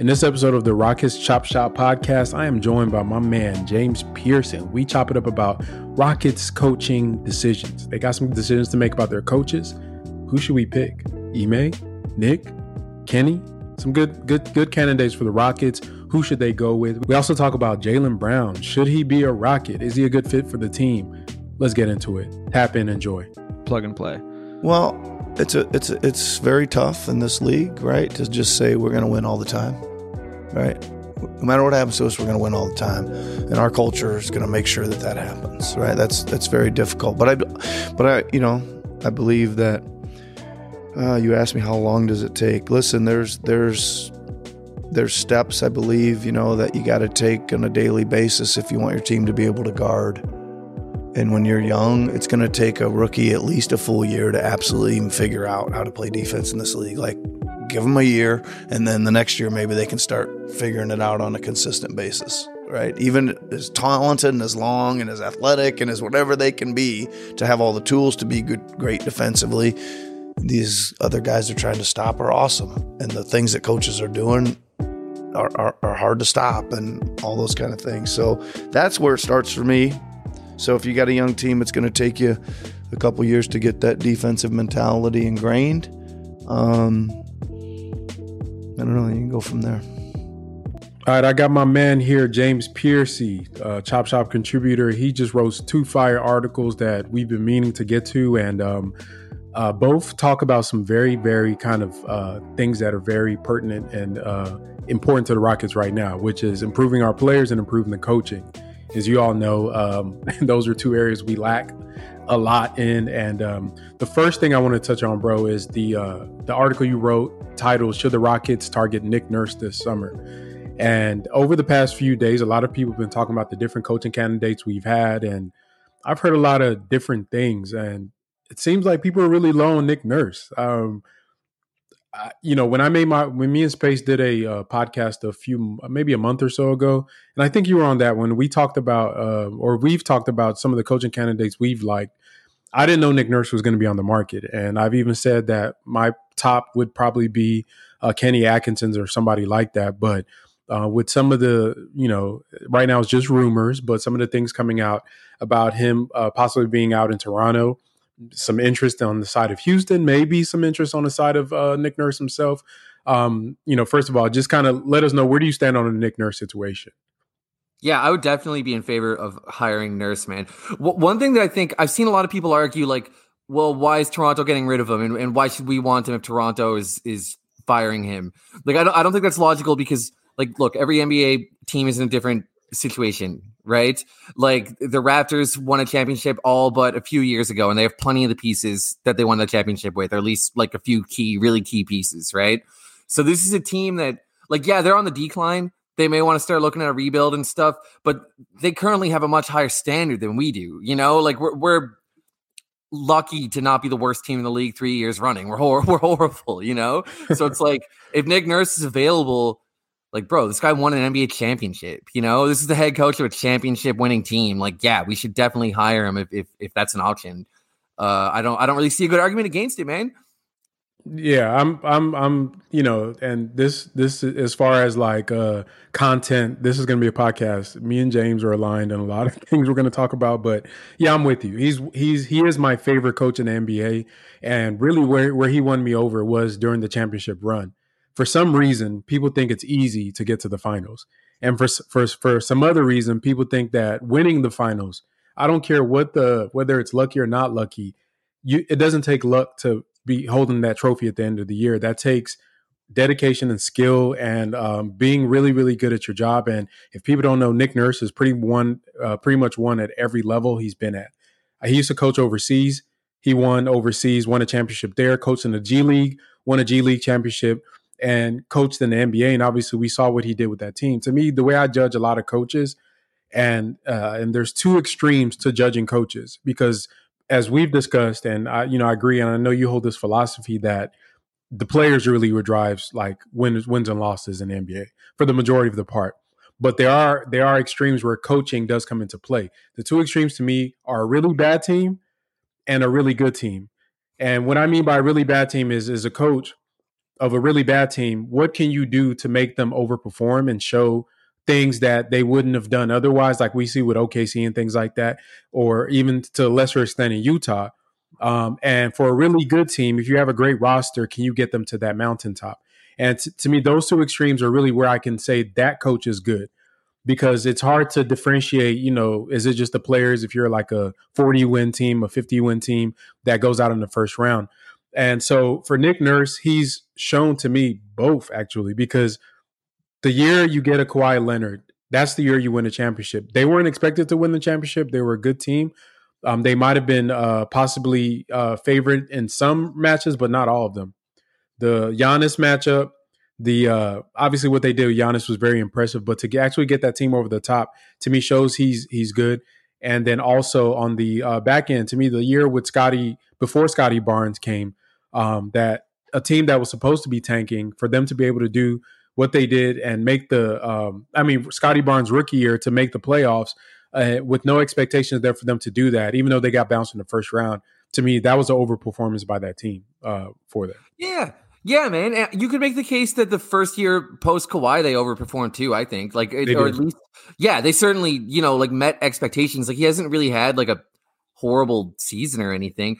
In this episode of the Rockets Chop Shop podcast, I am joined by my man, James Piercey. We chop it up about Rockets coaching decisions. They got some decisions to make about their coaches. Who should we pick? Ime, Nick, Kenny? Some good, good, good candidates for the Rockets. Who should they go with? We also talk about Jaylen Brown. Should he be a Rocket? Is he a good fit for the team? Let's get into it. Tap in, enjoy. Plug and play. Well, it's a, it's a, it's very tough in this league, right? To just say we're going to win all the time right? No matter what happens to us, we're going to win all the time, and our culture is going to make sure that that happens, right? That's that's very difficult. But I, but I, you know, I believe that. Uh, you asked me how long does it take? Listen, there's there's there's steps I believe you know that you got to take on a daily basis if you want your team to be able to guard. And when you're young, it's going to take a rookie at least a full year to absolutely even figure out how to play defense in this league. Like give them a year, and then the next year maybe they can start figuring it out on a consistent basis. Right, even as talented and as long and as athletic and as whatever they can be to have all the tools to be good, great defensively, these other guys are trying to stop are awesome, and the things that coaches are doing are, are, are, hard to stop and all those kind of things. So that's where it starts for me. So if you got a young team, it's going to take you a couple years to get that defensive mentality ingrained. Um, I don't know. You can go from there. All right, I got my man here, James Piercey, uh, Chop Shop contributor. He just wrote two fire articles that we've been meaning to get to, and um, uh, both talk about some very, very kind of uh, things that are very pertinent and uh, important to the Rockets right now, which is improving our players and improving the coaching. As you all know, um, those are two areas we lack a lot in. And um, the first thing I want to touch on, bro, is the uh, the article you wrote titled "Should the Rockets Target Nick Nurse this summer?" And over the past few days, a lot of people have been talking about the different coaching candidates we've had, and I've heard a lot of different things. And it seems like people are really low on Nick Nurse. Um, you know, when I made my when me and Space did a uh, podcast a few maybe a month or so ago, and I think you were on that when we talked about uh, or we've talked about some of the coaching candidates we've liked. I didn't know Nick Nurse was going to be on the market, and I've even said that my top would probably be uh, Kenny Atkinson's or somebody like that. But uh, with some of the, you know, right now it's just rumors, but some of the things coming out about him uh, possibly being out in Toronto some interest on the side of Houston, maybe some interest on the side of uh, Nick Nurse himself. Um, you know, first of all, just kind of let us know where do you stand on the Nick Nurse situation? Yeah, I would definitely be in favor of hiring Nurse, man. W- one thing that I think I've seen a lot of people argue, like, well, why is Toronto getting rid of him, and, and why should we want him if Toronto is is firing him? Like, I don't, I don't think that's logical because, like, look, every NBA team is in a different situation right? Like the Raptors won a championship all but a few years ago, and they have plenty of the pieces that they won the championship with, or at least like a few key, really key pieces, right? So this is a team that, like, yeah, they're on the decline. They may want to start looking at a rebuild and stuff, but they currently have a much higher standard than we do. You know, like we're, we're lucky to not be the worst team in the league three years running. We're hor- we're horrible, you know. So it's like if Nick Nurse is available like, bro, this guy won an NBA championship. You know, this is the head coach of a championship winning team. Like, yeah, we should definitely hire him if if, if that's an option. Uh, I don't I don't really see a good argument against it, man. Yeah, I'm I'm I'm you know, and this this as far as like uh content, this is going to be a podcast. Me and James are aligned on a lot of things we're going to talk about, but yeah, I'm with you. He's he's he is my favorite coach in the NBA and really where where he won me over was during the championship run for some reason, people think it's easy to get to the finals. And for, for, for some other reason, people think that winning the finals, I don't care what the, whether it's lucky or not lucky, you, it doesn't take luck to be holding that trophy at the end of the year. That takes dedication and skill and um, being really, really good at your job. And if people don't know, Nick Nurse is pretty one, uh, pretty much won at every level he's been at. Uh, he used to coach overseas. He won overseas, won a championship there, coached in the G League, won a G League championship, and coached in the NBA. And obviously, we saw what he did with that team. To me, the way I judge a lot of coaches, and uh, and there's two extremes to judging coaches because, as we've discussed, and I, you know, I agree, and I know you hold this philosophy that the players really what drives like wins, wins and losses in the NBA for the majority of the part. But there are there are extremes where coaching does come into play. The two extremes to me are a really bad team and a really good team. And what I mean by a really bad team is is a coach of a really bad team, what can you do to make them overperform and show things that they wouldn't have done otherwise, like we see with OKC and things like that, or even to a lesser extent in Utah. Um, and for a really good team, if you have a great roster, can you get them to that mountaintop? And t- to me, those two extremes are really where I can say that coach is good because it's hard to differentiate. You know, is it just the players if you're like a 40 win team, a 50 win team that goes out in the first round? And so for Nick Nurse, he's shown to me both actually because the year you get a Kawhi Leonard, that's the year you win a championship. They weren't expected to win the championship. They were a good team. Um, they might have been uh, possibly uh, favorite in some matches, but not all of them. The Giannis matchup, the uh, obviously what they did with Giannis was very impressive, but to actually get that team over the top to me shows he's he's good. And then also on the uh, back end, to me, the year with Scottie before Scottie Barnes came, um, that a team that was supposed to be tanking for them to be able to do what they did and make the um, I mean Scottie Barnes rookie year to make the playoffs uh, with no expectations there for them to do that, even though they got bounced in the first round. To me, that was an overperformance by that team uh, for them. Yeah. Yeah, man. You could make the case that the first year post Kawhi they overperformed too. I think, like, it, or at least, yeah, they certainly, you know, like met expectations. Like he hasn't really had like a horrible season or anything.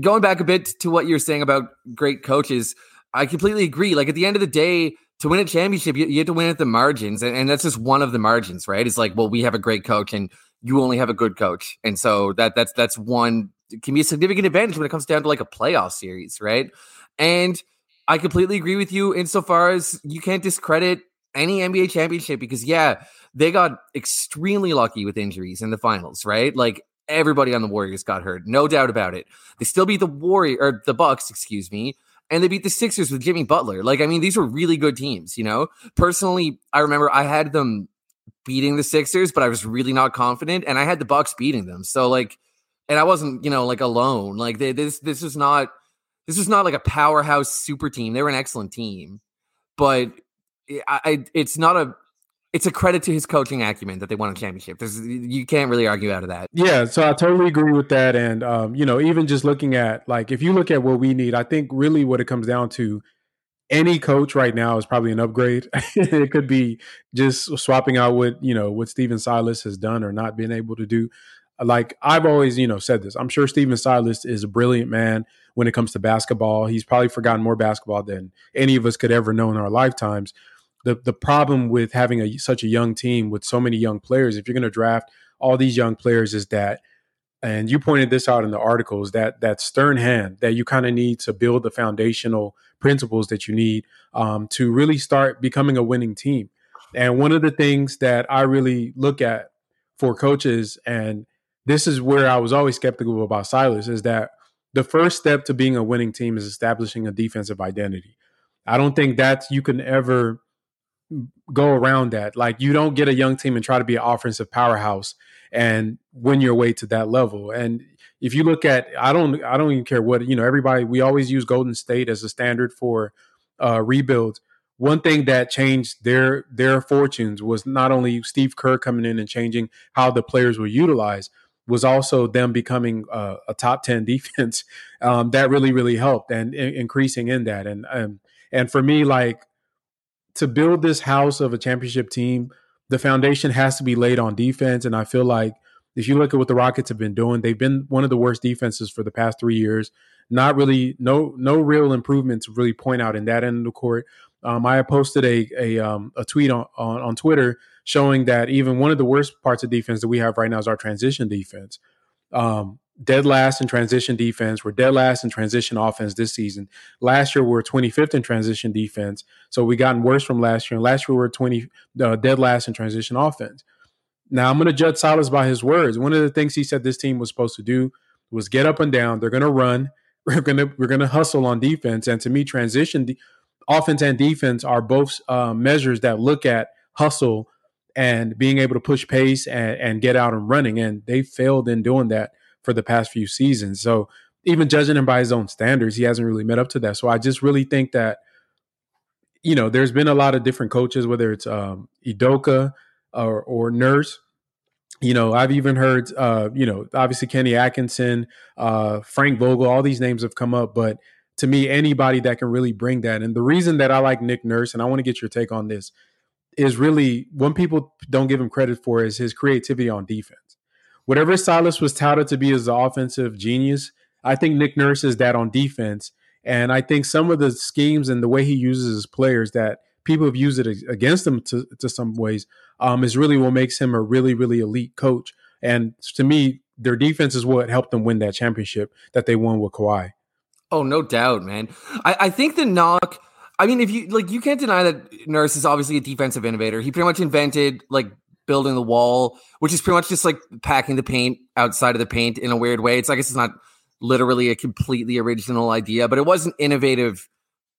Going back a bit to what you're saying about great coaches, I completely agree. Like at the end of the day, to win a championship, you, you have to win at the margins, and, and, that's just one of the margins, right? It's like, well, we have a great coach, and you only have a good coach, and so that that's that's one can be a significant advantage when it comes down to like a playoff series, right? And I completely agree with you insofar as you can't discredit any NBA championship because yeah, they got extremely lucky with injuries in the finals, right? Like everybody on the Warriors got hurt, no doubt about it. They still beat the Warrior or the Bucks, excuse me, and they beat the Sixers with Jimmy Butler. Like, I mean, these were really good teams, you know? Personally, I remember I had them beating the Sixers, but I was really not confident, and I had the Bucks beating them. So, like, and I wasn't, you know, like alone. Like, they, this this was not this was not like a powerhouse super team. They were an excellent team, but eh, I, I it's not a it's a credit to his coaching acumen that they won a championship. There's, you can't really argue out of that. Yeah, so I totally agree with that. And um, you know, even just looking at like if you look at what we need, I think really what it comes down to, any coach right now is probably an upgrade. it could be just swapping out what you know what Stephen Silas has done or not been able to do. Like I've always you know said this. I'm sure Stephen Silas is a brilliant man when it comes to basketball. He's probably forgotten more basketball than any of us could ever know in our lifetimes the the problem with having a such a young team with so many young players, if you're going to draft all these young players, is that and you pointed this out in the articles that that stern hand that you kind of need to build the foundational principles that you need um, to really start becoming a winning team. And one of the things that I really look at for coaches, and this is where I was always skeptical about Silas, is that the first step to being a winning team is establishing a defensive identity. I don't think that you can ever go around that. Like you don't get a young team and try to be an offensive powerhouse and win your way to that level. And if you look at, I don't, I don't even care what you know. Everybody, we always use Golden State as a standard for uh, rebuilds. One thing that changed their their fortunes was not only Steve Kerr coming in and changing how the players were utilized, was also them becoming uh, a top ten defense. Um, that really really helped and, and increasing in that. And um, and for me, like to build this house of a championship team, the foundation has to be laid on defense. And I feel like if you look at what the Rockets have been doing, they've been one of the worst defenses for the past three years. Not really, no, no real improvement to really point out in that end of the court. Um, I posted a a, um, a tweet on, on on Twitter showing that even one of the worst parts of defense that we have right now is our transition defense. Um, dead last in transition defense. We're dead last in transition offense this season. Last year we were 25th in transition defense, so we gotten worse from last year. And last year we were 20 uh, dead last in transition offense. Now I'm going to judge Silas by his words. One of the things he said this team was supposed to do was get up and down. They're going to run. We're going to we're going to hustle on defense. And to me, transition de- offense and defense are both uh, measures that look at hustle and being able to push pace and, and get out and running. And they failed in doing that for the past few seasons. So even judging him by his own standards, he hasn't really met up to that. So I just really think that you know there's been a lot of different coaches, whether it's um, Udoka or, or Nurse. You know, I've even heard, uh, you know, obviously Kenny Atkinson, uh, Frank Vogel, all these names have come up, but to me anybody that can really bring that. And the reason that I like Nick Nurse, and I want to get your take on this, is really when people don't give him credit for is his creativity on defense. Whatever Silas was touted to be as an offensive genius, I think Nick Nurse is that on defense. And I think some of the schemes and the way he uses his players that people have used it against him to, to some ways um, is really what makes him a really, really elite coach. And to me, their defense is what helped them win that championship that they won with Kawhi. Oh, no doubt, man. I, I think the knock. I mean, if you like, you can't deny that Nurse is obviously a defensive innovator. He pretty much invented like building the wall, which is pretty much just like packing the paint outside of the paint in a weird way. It's I guess it's not literally a completely original idea, but it was an innovative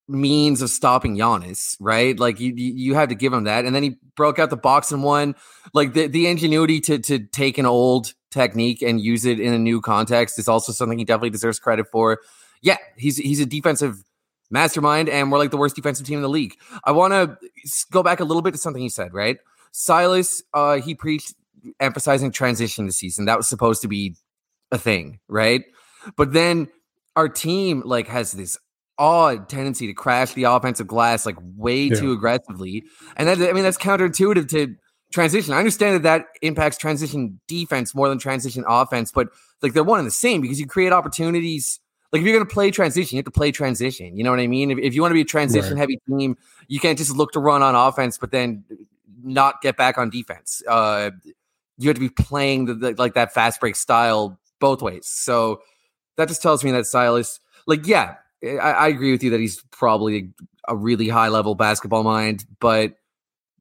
means of stopping Giannis, right? Like you you had to give him that. And then he broke out the box and won. Like the, the ingenuity to to take an old technique and use it in a new context is also something he definitely deserves credit for. Yeah, he's he's a defensive mastermind and we're like the worst defensive team in the league. I want to go back a little bit to something he said, right? Silas uh he preached emphasizing transition this season. That was supposed to be a thing, right? But then our team like has this odd tendency to crash the offensive glass like way yeah. too aggressively. And that, I mean, that's counterintuitive to transition. I understand that that impacts transition defense more than transition offense, but like they're one and the same because you create opportunities. Like if you're going to play transition, you have to play transition. You know what I mean? If, if you want to be a transition right. heavy team, you can't just look to run on offense, but then not get back on defense. Uh, you have to be playing the, the, like that fast break style both ways. So that just tells me that Silas, like, yeah, I, I agree with you that he's probably a really high level basketball mind, but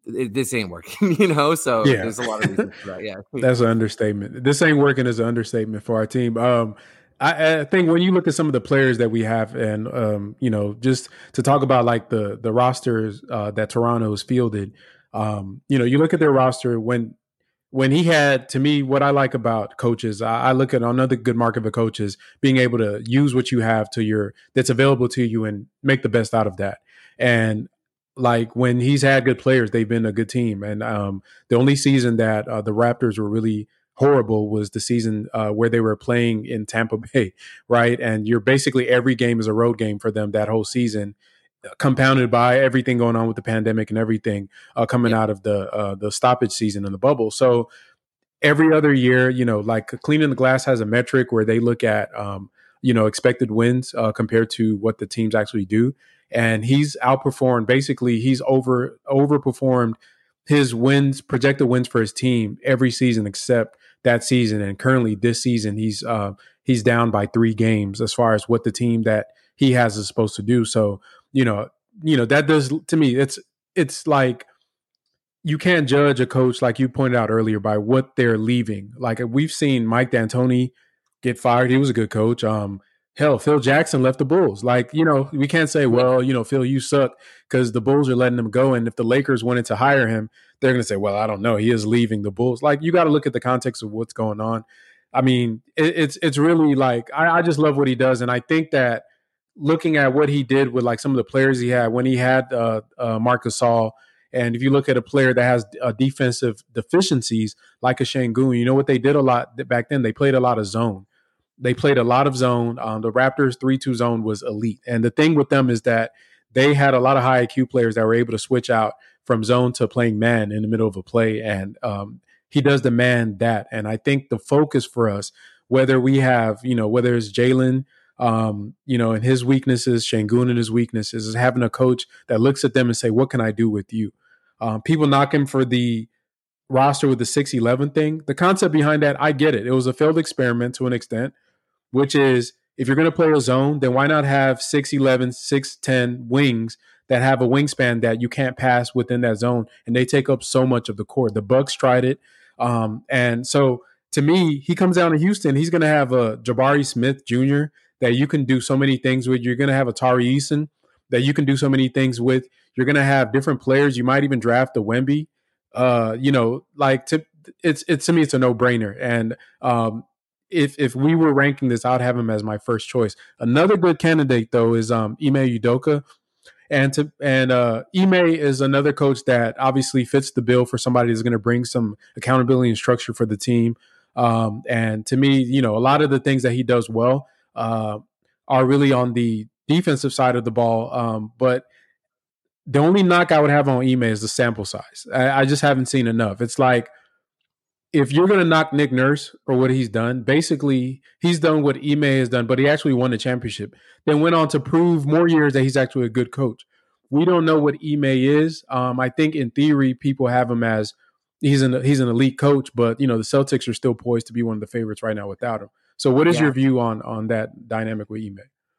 it, this ain't working, you know. So yeah. there's a lot of reasons for that. Yeah, that's an understatement. This ain't working is an understatement for our team. Um, I, I, think when you look at some of the players that we have, and um, you know, just to talk about like the the rosters uh, that Toronto has fielded, um, you know, you look at their roster when when he had to me what i like about coaches I, I, look at another good mark of a coach is being able to use what you have to your that's available to you and make the best out of that. And like when he's had good players they've been a good team. And um, the only season that uh, the raptors were really horrible was the season uh, where they were playing in tampa bay right? And you're basically every game is a road game for them that whole season compounded by everything going on with the pandemic and everything uh, coming out of the uh, the stoppage season and the bubble. So every other year, you know, like cleaning the glass has a metric where they look at um, you know expected wins uh, compared to what the teams actually do, and he's outperformed. Basically, he's over overperformed his wins projected wins for his team every season except that season. And currently, this season, he's uh, he's down by three games as far as what the team that he has is supposed to do. So you know, you know that does to me. It's it's like you can't judge a coach like you pointed out earlier by what they're leaving. Like we've seen Mike D'Antoni get fired. He was a good coach. Um, hell, Phil Jackson left the Bulls. Like you know, we can't say, well, you know, Phil, you suck because the Bulls are letting him go. And if the Lakers wanted to hire him, they're going to say, well, I don't know, he is leaving the Bulls. Like you got to look at the context of what's going on. I mean, it, it's it's really like I, I just love what he does, and I think that looking at what he did with like some of the players he had when he had uh, uh, Marc Gasol, and if you look at a player that has uh, defensive deficiencies like a Sengun, you know what they did a lot back then? They played a lot of zone. They played a lot of zone. Um, the Raptors three two zone was elite, and the thing with them is that they had a lot of high IQ players that were able to switch out from zone to playing man in the middle of a play, and um, he does demand that. And I think the focus for us, whether we have you know whether it's Jalen um, you know, and his weaknesses, Sengun and his weaknesses, is having a coach that looks at them and say, "What can I do with you?" Um, people knock him for the roster with the six eleven thing. The concept behind that, I get it. It was a failed experiment to an extent, which is if you're going to play a zone, then why not have 6'11, 6'10 wings that have a wingspan that you can't pass within that zone, and they take up so much of the court. The Bucks tried it, um, and so to me, he comes down to Houston. He's going to have a Jabari Smith Jr that you can do so many things with. You're going to have a Tari Eason that you can do so many things with. You're going to have different players. You might even draft a Wemby. Uh, you know, like to it's it's to me it's a no brainer. And um, if if we were ranking this, I'd have him as my first choice. Another good candidate though is um, Ime Udoka. And to and uh, Ime is another coach that obviously fits the bill for somebody that's going to bring some accountability and structure for the team. Um, and to me, you know, a lot of the things that he does well uh, are really on the defensive side of the ball. Um, but the only knock I would have on Ime is the sample size. I, I just haven't seen enough. It's like if you're going to knock Nick Nurse for what he's done, basically he's done what Ime has done, but he actually won the championship. Then went on to prove more years that he's actually a good coach. We don't know what Ime is. Um, I think in theory people have him as he's an he's an elite coach, but you know the Celtics are still poised to be one of the favorites right now without him. So, what is yeah. your view on on that dynamic with Ime?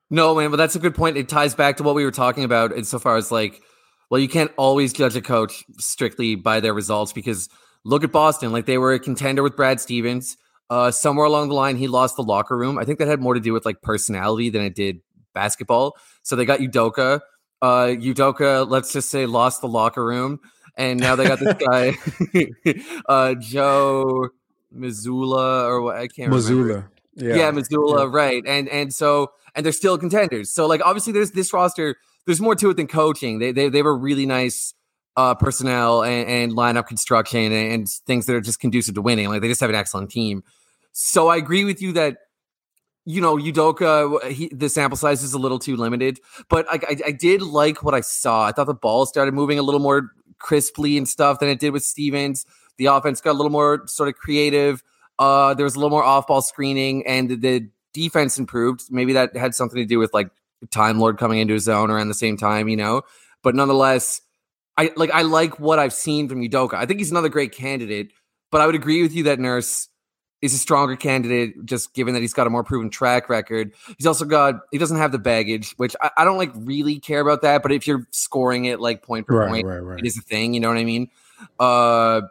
No, man, but that's a good point. It ties back to what we were talking about insofar as like, well, you can't always judge a coach strictly by their results because look at Boston. Like they were a contender with Brad Stevens. Uh, somewhere along the line, he lost the locker room. I think that had more to do with like personality than it did basketball. So they got Udoka. Uh, Udoka, let's just say, lost the locker room, and now they got this guy, uh, Joe Mazzulla, or what I can't Mazzulla. remember. Yeah, yeah Mazzulla, yeah. right? And and so and they're still contenders. So like obviously there's this roster. There's more to it than coaching. They they they have a really nice uh, personnel and, and lineup construction and, and, things that are just conducive to winning. Like they just have an excellent team. So I agree with you that you know Udoka he, the sample size is a little too limited, but I, I, I did like what I saw. I thought the ball started moving a little more crisply and stuff than it did with Stevens. The offense got a little more sort of creative. Uh, there was a little more off ball screening, and the, the defense improved. Maybe that had something to do with like Time Lord coming into his zone around the same time, you know. But nonetheless, I like I like what I've seen from Udoka. I think he's another great candidate, but I would agree with you that Nurse is a stronger candidate, just given that he's got a more proven track record. He's also got he doesn't have the baggage, which I, I don't like really care about that. But if you're scoring it like point per right, point, right, right. it is a thing. You know what I mean? Uh,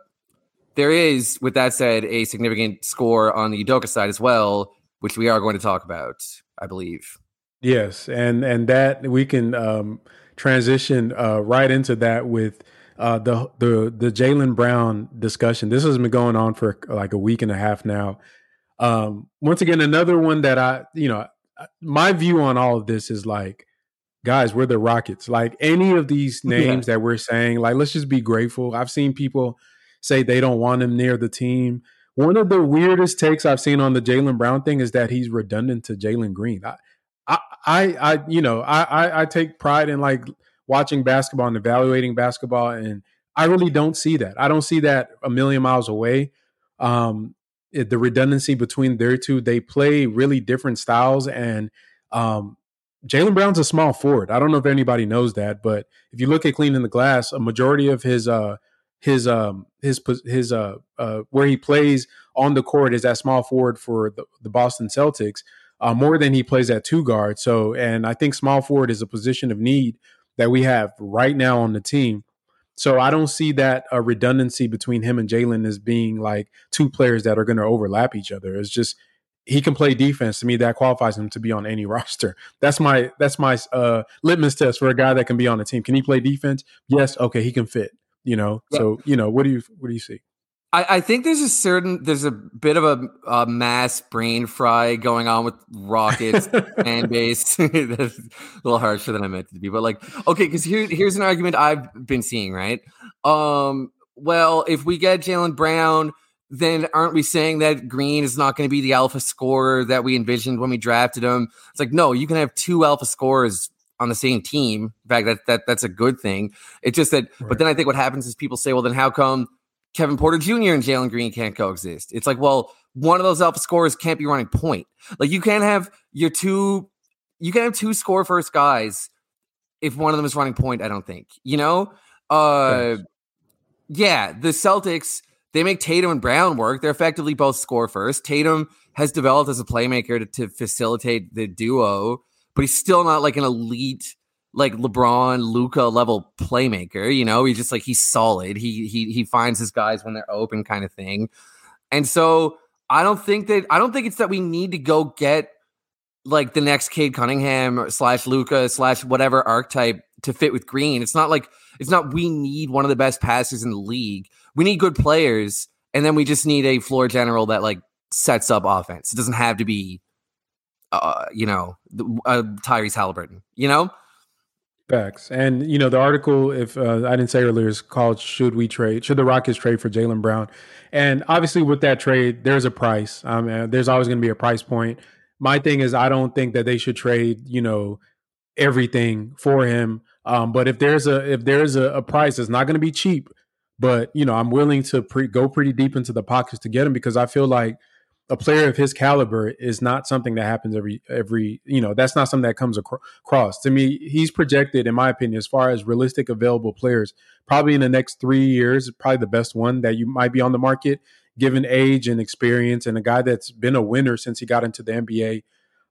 there is, with that said, a significant score on the Udoka side as well, which we are going to talk about, I believe. Yes, and and that we can um, transition uh, right into that with uh, the the the Jaylen Brown discussion. This has been going on for like a week and a half now. Um, once again, another one that I, you know, my view on all of this is like, guys, we're the Rockets. Like any of these names yeah. that we're saying, like let's just be grateful. I've seen people say they don't want him near the team. One of the weirdest takes I've seen on the Jalen Brown thing is that he's redundant to Jalen Green. I, I, I, I, you know, I, I, I take pride in like watching basketball and evaluating basketball, and I really don't see that. I don't see that a million miles away. Um, it, the redundancy between their two, they play really different styles, and um, Jaylen Brown's a small forward. I don't know if anybody knows that, but if you look at cleaning the glass, a majority of his uh, his um his his uh, uh where he plays on the court is that small forward for the, the Boston Celtics uh, more than he plays at two guard. So and I think small forward is a position of need that we have right now on the team. So I don't see that a redundancy between him and Jalen as being like two players that are going to overlap each other. It's just he can play defense. To me, that qualifies him to be on any roster. That's my that's my uh, litmus test for a guy that can be on a team. Can he play defense? Yes. Okay, he can fit. You know, yeah. so you know, what do you what do you see? I, I think there's a certain there's a bit of a, a mass brain fry going on with Rockets fan base. That's a little harsher than I meant it to be, but like, okay, because here, here's an argument I've been seeing. Right? Um, well, if we get Jaylen Brown, then aren't we saying that Green is not going to be the alpha scorer that we envisioned when we drafted him? It's like, no, you can have two alpha scorers on the same team. In fact, that, that that's a good thing. It's just that, right. but then I think what happens is people say, well, then how come Kevin Porter Jr. and Jalen Green can't coexist? It's like, well, one of those alpha scorers can't be running point. Like you can't have your two, you can have two score first guys if one of them is running point. I don't think you know. Uh, yeah, the Celtics they make Tatum and Brown work. They're effectively both score first. Tatum has developed as a playmaker to, to facilitate the duo but he's still not like an elite like LeBron, Luka level playmaker. You know, he's just like he's solid. He he he finds his guys when they're open, kind of thing. And so I don't think that I don't think it's that we need to go get like the next Cade Cunningham slash Luka slash whatever archetype to fit with Green. It's not like it's not we need one of the best passers in the league. We need good players, and then we just need a floor general that like sets up offense. It doesn't have to be uh, you know, uh, Tyrese Halliburton, you know? Facts. And, you know, the article, if uh, I didn't say earlier, is called Should We Trade? Should the Rockets trade for Jaylen Brown? And obviously, with that trade, there's a price. Um, there's always going to be a price point. My thing is, I don't think that they should trade, you know, everything for him. Um, but if there's a if there's a, a price, it's not going to be cheap. But you know, I'm willing to pre- go pretty deep into the pockets to get him because I feel like a player of his caliber is not something that happens every every you know that's not something that comes across. To me he's projected in my opinion as far as realistic available players probably in the next three years probably the best one that you might be on the market given age and experience and a guy that's been a winner since he got into the nba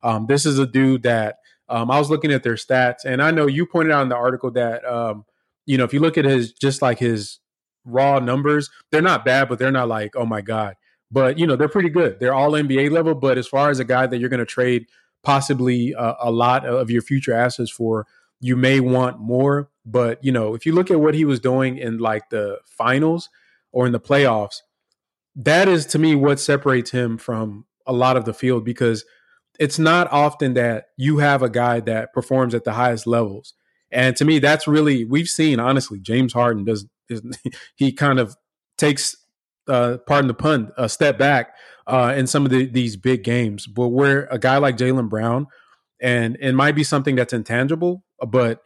um, this is a dude that um, i was looking at their stats and i know you pointed out in the article that um, you know if you look at his just like his raw numbers they're not bad but they're not like oh my god but you know they're pretty good. They're all NBA level. But as far as a guy that you're going to trade possibly a, a lot of your future assets for, you may want more. But you know if you look at what he was doing in like the finals or in the playoffs, that is to me what separates him from a lot of the field because it's not often that you have a guy that performs at the highest levels. And to me, that's really we've seen honestly. James Harden does is, he kind of takes uh, pardon the pun, a step back uh, in some of the, these big games. But where a guy like Jaylen Brown, and it might be something that's intangible, but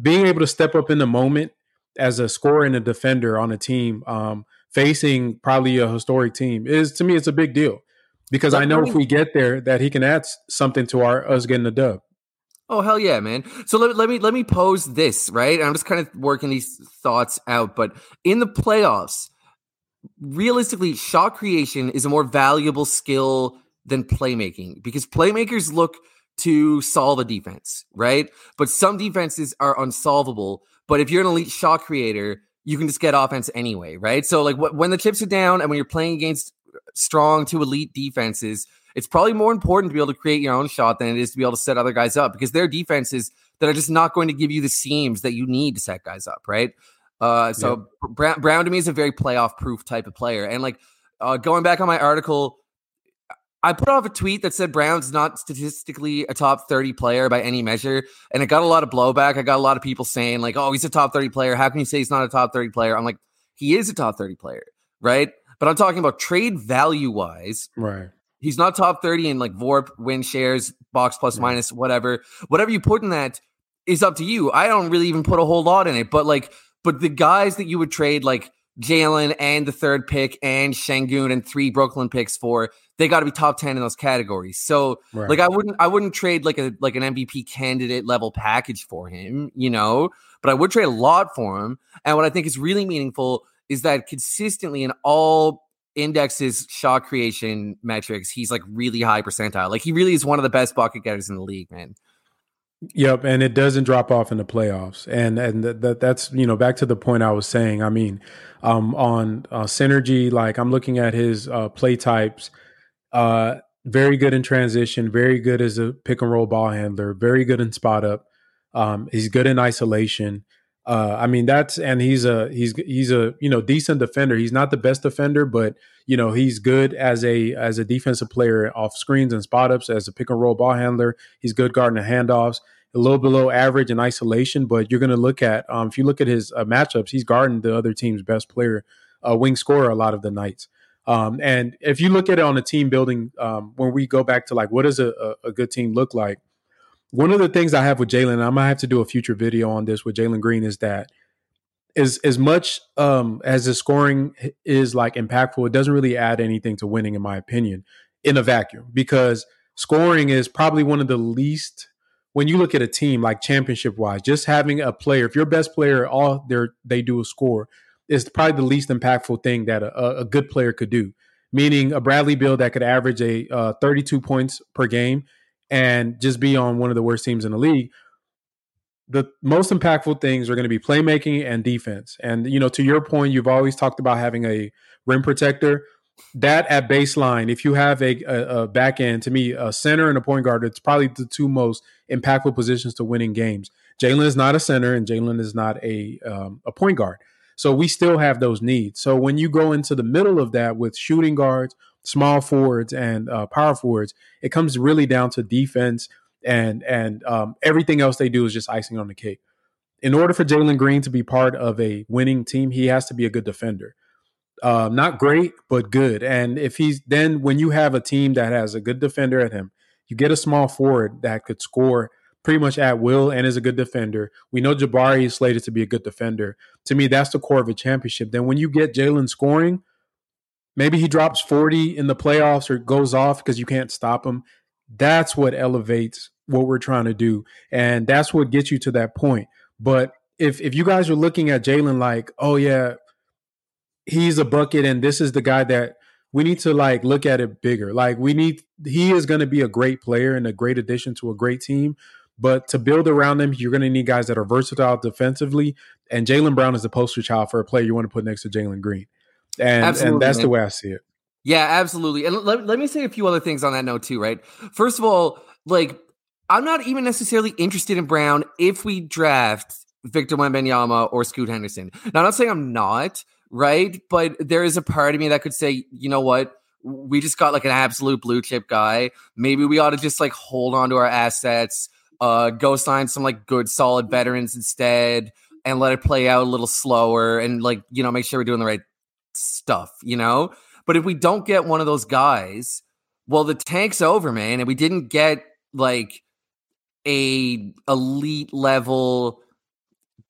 being able to step up in the moment as a scorer and a defender on a team um, facing probably a historic team is to me it's a big deal because I know if we get there that he can add something to our us getting a dub. Oh hell yeah, man! So let, let me let me pose this right. I'm just kind of working these thoughts out, but in the playoffs, realistically, shot creation is a more valuable skill than playmaking because playmakers look to solve a defense, right? But some defenses are unsolvable. But if you're an elite shot creator, you can just get offense anyway, right? So, like when the chips are down and when you're playing against uh, strong to elite defenses, it's probably more important to be able to create your own shot than it is to be able to set other guys up because there are defenses that are just not going to give you the seams that you need to set guys up, right? Uh, so. Brown, Brown to me is a very playoff proof type of player. And like uh, going back on my article, I put off a tweet that said Brown's not statistically a top 30 player by any measure. And it got a lot of blowback. I got a lot of people saying, like, oh, he's a top 30 player. How can you say he's not a top 30 player? I'm like, he is a top 30 player, right? But I'm talking about trade value wise. Right. He's not top 30 in like VORP, win shares, box plus right. minus, whatever. Whatever you put in that is up to you. I don't really even put a whole lot in it. But like, but the guys that you would trade like Jalen and the third pick and Sengun and three Brooklyn picks for, they got to be top 10 in those categories. So right. like I wouldn't I wouldn't trade like a like an MVP candidate level package for him, you know, but I would trade a lot for him. And what I think is really meaningful is that consistently in all indexes shot creation metrics, he's like really high percentile. Like he really is one of the best bucket getters in the league, man. Yep, and it doesn't drop off in the playoffs, and and that that's you know back to the point I was saying. I mean, um, on uh, synergy, like I'm looking at his uh, play types. Uh, very good in transition, very good as a pick and roll ball handler, very good in spot up. Um, he's good in isolation. Uh, I mean that's and he's a he's he's a you know decent defender. He's not the best defender, but you know he's good as a as a defensive player off screens and spot ups as a pick and roll ball handler. He's good guarding the handoffs. A little below average in isolation, but you're going to look at um, if you look at his uh, matchups, he's guarding the other team's best player, uh, wing scorer a lot of the nights. Um, and if you look at it on a team building, um, when we go back to like what does a, a good team look like, one of the things I have with Jaylen, I might have to do a future video on this with Jalen Green, is that as as much um, as the scoring is like impactful, it doesn't really add anything to winning, in my opinion, in a vacuum. Because scoring is probably one of the least when you look at a team like championship wise, just having a player, if your best player, all they they do is score, is probably the least impactful thing that a, a good player could do. Meaning a Bradley Beal that could average a uh, 32 points per game and just be on one of the worst teams in the league. The most impactful things are going to be playmaking and defense. And you know, to your point, you've always talked about having a rim protector. That at baseline, if you have a, a, a back end, to me, a center and a point guard, it's probably the two most impactful positions to winning games. Jaylen is not a center, and Jaylen is not a um, a point guard. So we still have those needs. So when you go into the middle of that with shooting guards small forwards and uh, power forwards, it comes really down to defense and and um, everything else they do is just icing on the cake. In order for Jalen Green to be part of a winning team, he has to be a good defender. Uh, not great, but good. And if he's then when you have a team that has a good defender at him, you get a small forward that could score pretty much at will and is a good defender. We know Jabari is slated to be a good defender. To me, that's the core of a championship. Then when you get Jalen scoring, maybe he drops 40 in the playoffs or goes off because you can't stop him. That's what elevates what we're trying to do. And that's what gets you to that point. But if if you guys are looking at Jalen like, oh yeah, he's a bucket and this is the guy that we need to like look at it bigger. Like we need he is going to be a great player and a great addition to a great team. But to build around him, you're going to need guys that are versatile defensively. And Jaylen Brown is the poster child for a player you want to put next to Jalen Green. And, and that's man. the way I see it. Yeah, absolutely. And let, let me say a few other things on that note, too, right? First of all, like, I'm not even necessarily interested in Brown if we draft Victor Wembanyama or Scoot Henderson. Now, I'm not saying I'm not, right? But there is a part of me that could say, you know what? We just got like an absolute blue chip guy. Maybe we ought to just like hold on to our assets, uh, go sign some like good solid veterans instead, and let it play out a little slower and like, you know, make sure we're doing the right stuff, you know? But if we don't get one of those guys, well, the tank's over, man. And we didn't get like a elite level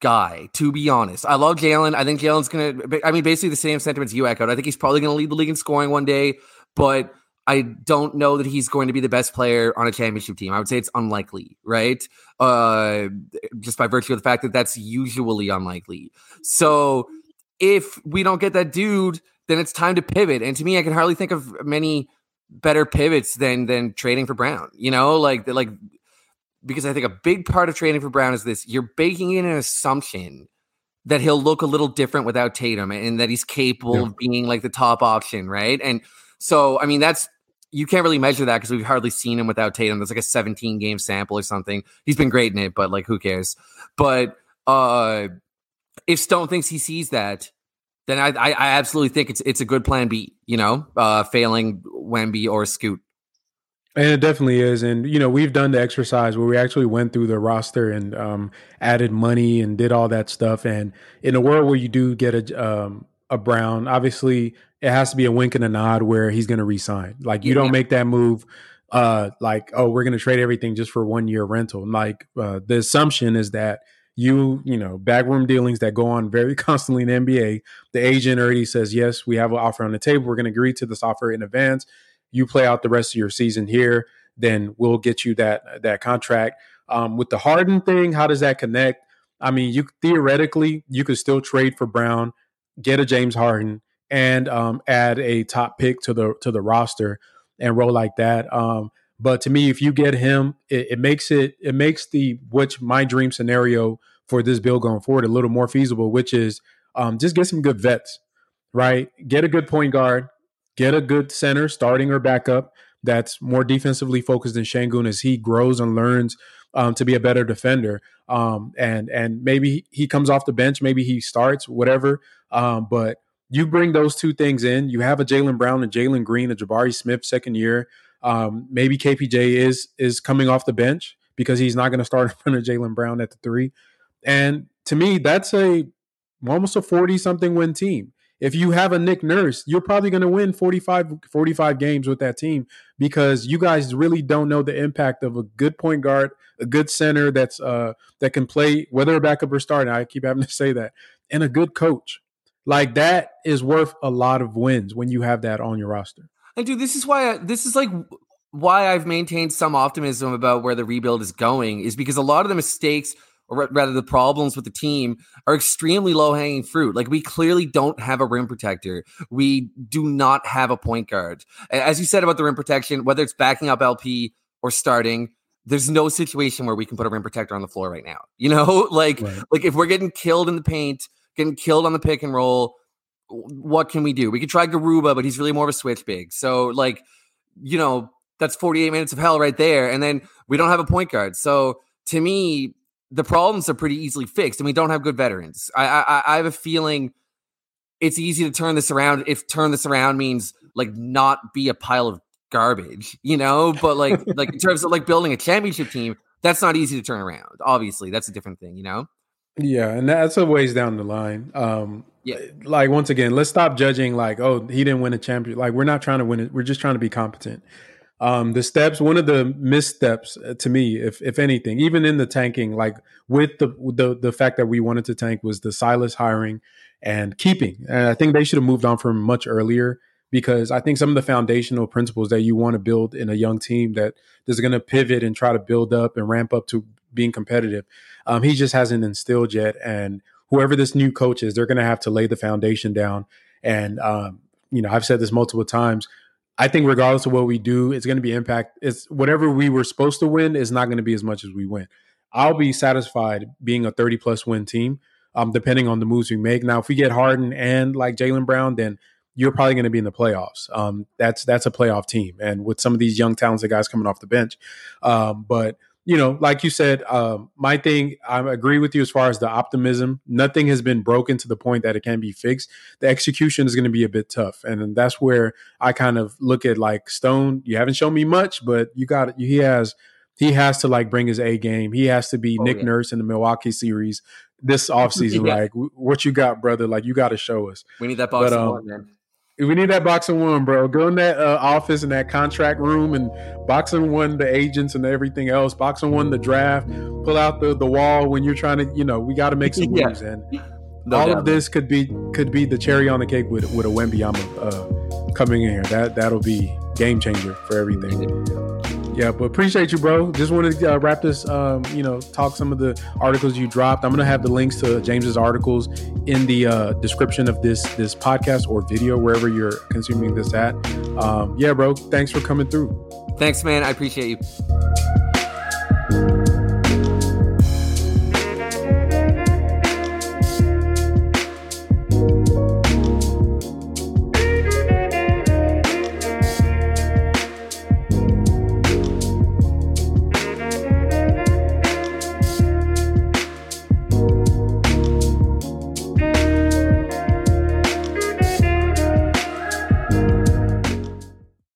guy, to be honest. I love Jalen. I think Jalen's going to, I mean, basically the same sentiments you echoed. I think he's probably going to lead the league in scoring one day, but I don't know that he's going to be the best player on a championship team. I would say it's unlikely, right? Uh, just by virtue of the fact that that's usually unlikely. So if we don't get that dude, then it's time to pivot. And to me, I can hardly think of many better pivots than than trading for Brown. You know, like like because I think a big part of trading for Brown is this you're baking in an assumption that he'll look a little different without Tatum and that he's capable yeah. of being like the top option, right? And so, I mean, that's you can't really measure that because we've hardly seen him without Tatum. There's like a 17 game sample or something. He's been great in it, but like, who cares? But uh if Stone thinks he sees that, then I, I, I absolutely think it's it's a good plan B. You know, uh, failing Wemby or Scoot. And it definitely is. And, you know, we've done the exercise where we actually went through the roster and um, added money and did all that stuff. And in a world where you do get a, um, a Brown, obviously it has to be a wink and a nod where he's going to resign. Like, you yeah. don't make that move uh, like, oh, we're going to trade everything just for one year rental. Like, uh, the assumption is that you, you know, backroom dealings that go on very constantly in the NBA, the agent already says, yes, we have an offer on the table. We're going to agree to this offer in advance you play out the rest of your season here, then we'll get you that that contract. Um, with the Harden thing, how does that connect? I mean, you theoretically you could still trade for Brown, get a James Harden, and um, add a top pick to the to the roster and roll like that. Um, but to me, if you get him, it, it, makes it it makes the which my dream scenario for this bill going forward a little more feasible, which is um, just get some good vets, right? Get a good point guard, get a good center, starting or backup, that's more defensively focused than Sengun as he grows and learns um, to be a better defender. Um, and and maybe he comes off the bench, maybe he starts, whatever. Um, but you bring those two things in. You have a Jaylen Brown and Jalen Green, a Jabari Smith second year. Um, maybe KPJ is is coming off the bench because he's not going to start in front of Jaylen Brown at the three. And to me, that's a almost a forty something win team if you have a Nick Nurse, you're probably going to win 45, 45 games with that team because you guys really don't know the impact of a good point guard, a good center that's uh that can play whether a backup or starting. I keep having to say that, and a good coach. Like that is worth a lot of wins when you have that on your roster. And dude, this is why I, this is like why I've maintained some optimism about where the rebuild is going is because a lot of the mistakes or rather the problems with the team are extremely low hanging fruit. Like we clearly don't have a rim protector. We do not have a point guard. As you said about the rim protection, whether it's backing up LP or starting, there's no situation where we can put a rim protector on the floor right now. You know, like right. like if we're getting killed in the paint, getting killed on the pick and roll, what can we do? We could try Garuba, but he's really more of a switch big. So like, you know, that's 48 minutes of hell right there. And then we don't have a point guard. So to me, the problems are pretty easily fixed, and we don't have good veterans. I, I I have a feeling it's easy to turn this around if turn this around means like not be a pile of garbage, you know. But like like in terms of like building a championship team, that's not easy to turn around. Obviously, that's a different thing, you know. Yeah, and that's a ways down the line. Um, yeah, like once again, let's stop judging like, oh, he didn't win a champion. Like we're not trying to win it. We're just trying to be competent. Um, the steps, one of the missteps uh, to me, if if anything, even in the tanking, like with the the the fact that we wanted to tank was the Silas hiring and keeping. And I think they should have moved on from much earlier because I think some of the foundational principles that you want to build in a young team that is going to pivot and try to build up and ramp up to being competitive, um, he just hasn't instilled yet. And whoever this new coach is, they're going to have to lay the foundation down. And um, you know, I've said this multiple times. I think regardless of what we do, it's going to be impact. It's whatever we were supposed to win is not going to be as much as we win. I'll be satisfied being a 30 plus win team, um, depending on the moves we make. Now, if we get Harden and like Jaylen Brown, then you're probably going to be in the playoffs. Um, that's that's a playoff team, and with some of these young talented guys coming off the bench. Um, but you know, like you said, um, my thing, I agree with you as far as the optimism. Nothing has been broken to the point that it can be fixed. The execution is going to be a bit tough, and that's where I kind of look at like Stone. You haven't shown me much, but you got it. he has he has to like bring his A game. He has to be oh, Nick yeah. Nurse in the Milwaukee series this offseason. yeah. Like, what you got, brother? Like, you got to show us. We need that box but, um, one, man. We need that boxing one, bro. Go in that uh, office in that contract room and boxing one the agents and everything else. Boxing one the draft. Pull out the the wall when you're trying to, you know, we got to make some moves. And no all doubt. of this could be could be the cherry on the cake with with a Wembanyama uh, coming in here. That that'll be game changer for everything. Yeah, but appreciate you, bro. Just wanted to uh, wrap this, um, you know, talk some of the articles you dropped. I'm gonna have the links to James's articles in the uh, description of this this podcast or video wherever you're consuming this at. Um, yeah, bro. Thanks for coming through. Thanks, man. I appreciate you.